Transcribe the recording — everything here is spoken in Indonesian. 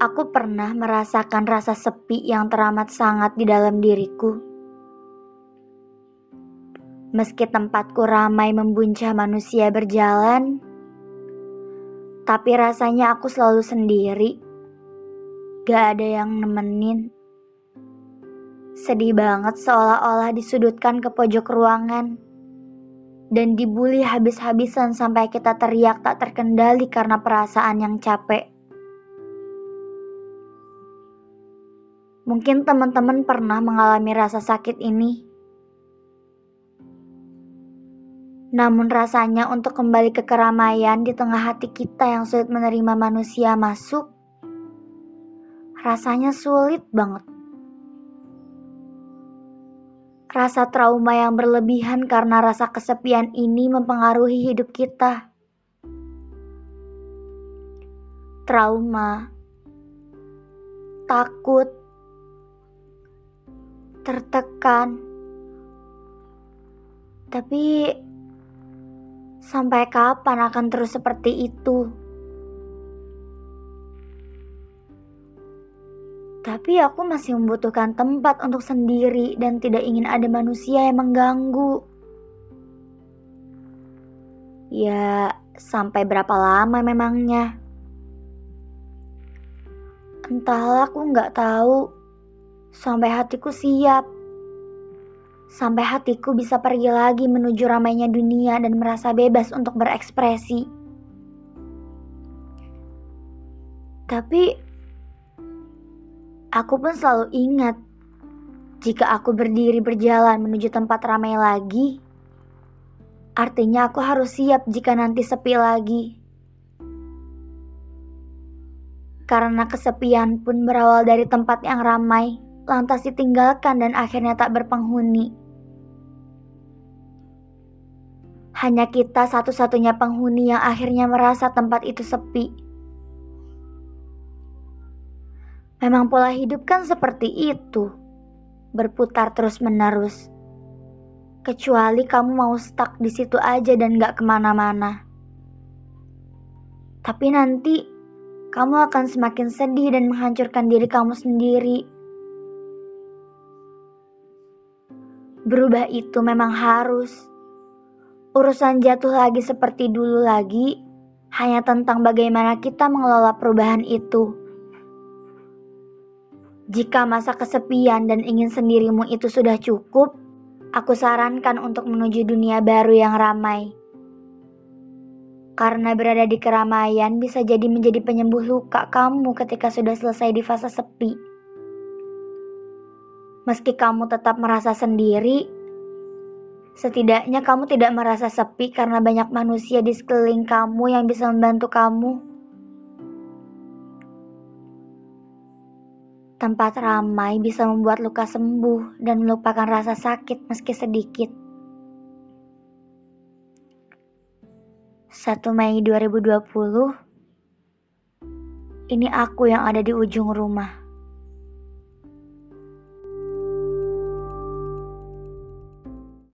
Aku pernah merasakan rasa sepi yang teramat sangat di dalam diriku. Meski tempatku ramai membuncah manusia berjalan, tapi rasanya aku selalu sendiri. Gak ada yang nemenin. Sedih banget seolah-olah disudutkan ke pojok ruangan dan dibully habis-habisan sampai kita teriak tak terkendali karena perasaan yang capek. Mungkin teman-teman pernah mengalami rasa sakit ini. Namun rasanya untuk kembali ke keramaian di tengah hati kita yang sulit menerima manusia masuk, rasanya sulit banget. Rasa trauma yang berlebihan karena rasa kesepian ini mempengaruhi hidup kita. Trauma, takut, tertekan. Tapi sampai kapan akan terus seperti itu? Tapi aku masih membutuhkan tempat untuk sendiri dan tidak ingin ada manusia yang mengganggu. Ya, sampai berapa lama memangnya? Entahlah aku nggak tahu sampai hatiku siap. Sampai hatiku bisa pergi lagi menuju ramainya dunia dan merasa bebas untuk berekspresi. Tapi aku pun selalu ingat jika aku berdiri berjalan menuju tempat ramai lagi, artinya aku harus siap jika nanti sepi lagi. Karena kesepian pun berawal dari tempat yang ramai lantas ditinggalkan dan akhirnya tak berpenghuni. Hanya kita satu-satunya penghuni yang akhirnya merasa tempat itu sepi. Memang pola hidup kan seperti itu, berputar terus-menerus. Kecuali kamu mau stuck di situ aja dan gak ke mana-mana. Tapi nanti kamu akan semakin sedih dan menghancurkan diri kamu sendiri. Berubah itu memang harus. Urusan jatuh lagi seperti dulu lagi hanya tentang bagaimana kita mengelola perubahan itu. Jika masa kesepian dan ingin sendirimu itu sudah cukup, aku sarankan untuk menuju dunia baru yang ramai. Karena berada di keramaian bisa jadi menjadi penyembuh luka kamu ketika sudah selesai di fase sepi. Meski kamu tetap merasa sendiri, setidaknya kamu tidak merasa sepi karena banyak manusia di sekeliling kamu yang bisa membantu kamu. Tempat ramai bisa membuat luka sembuh dan melupakan rasa sakit meski sedikit. 1 Mei 2020 Ini aku yang ada di ujung rumah.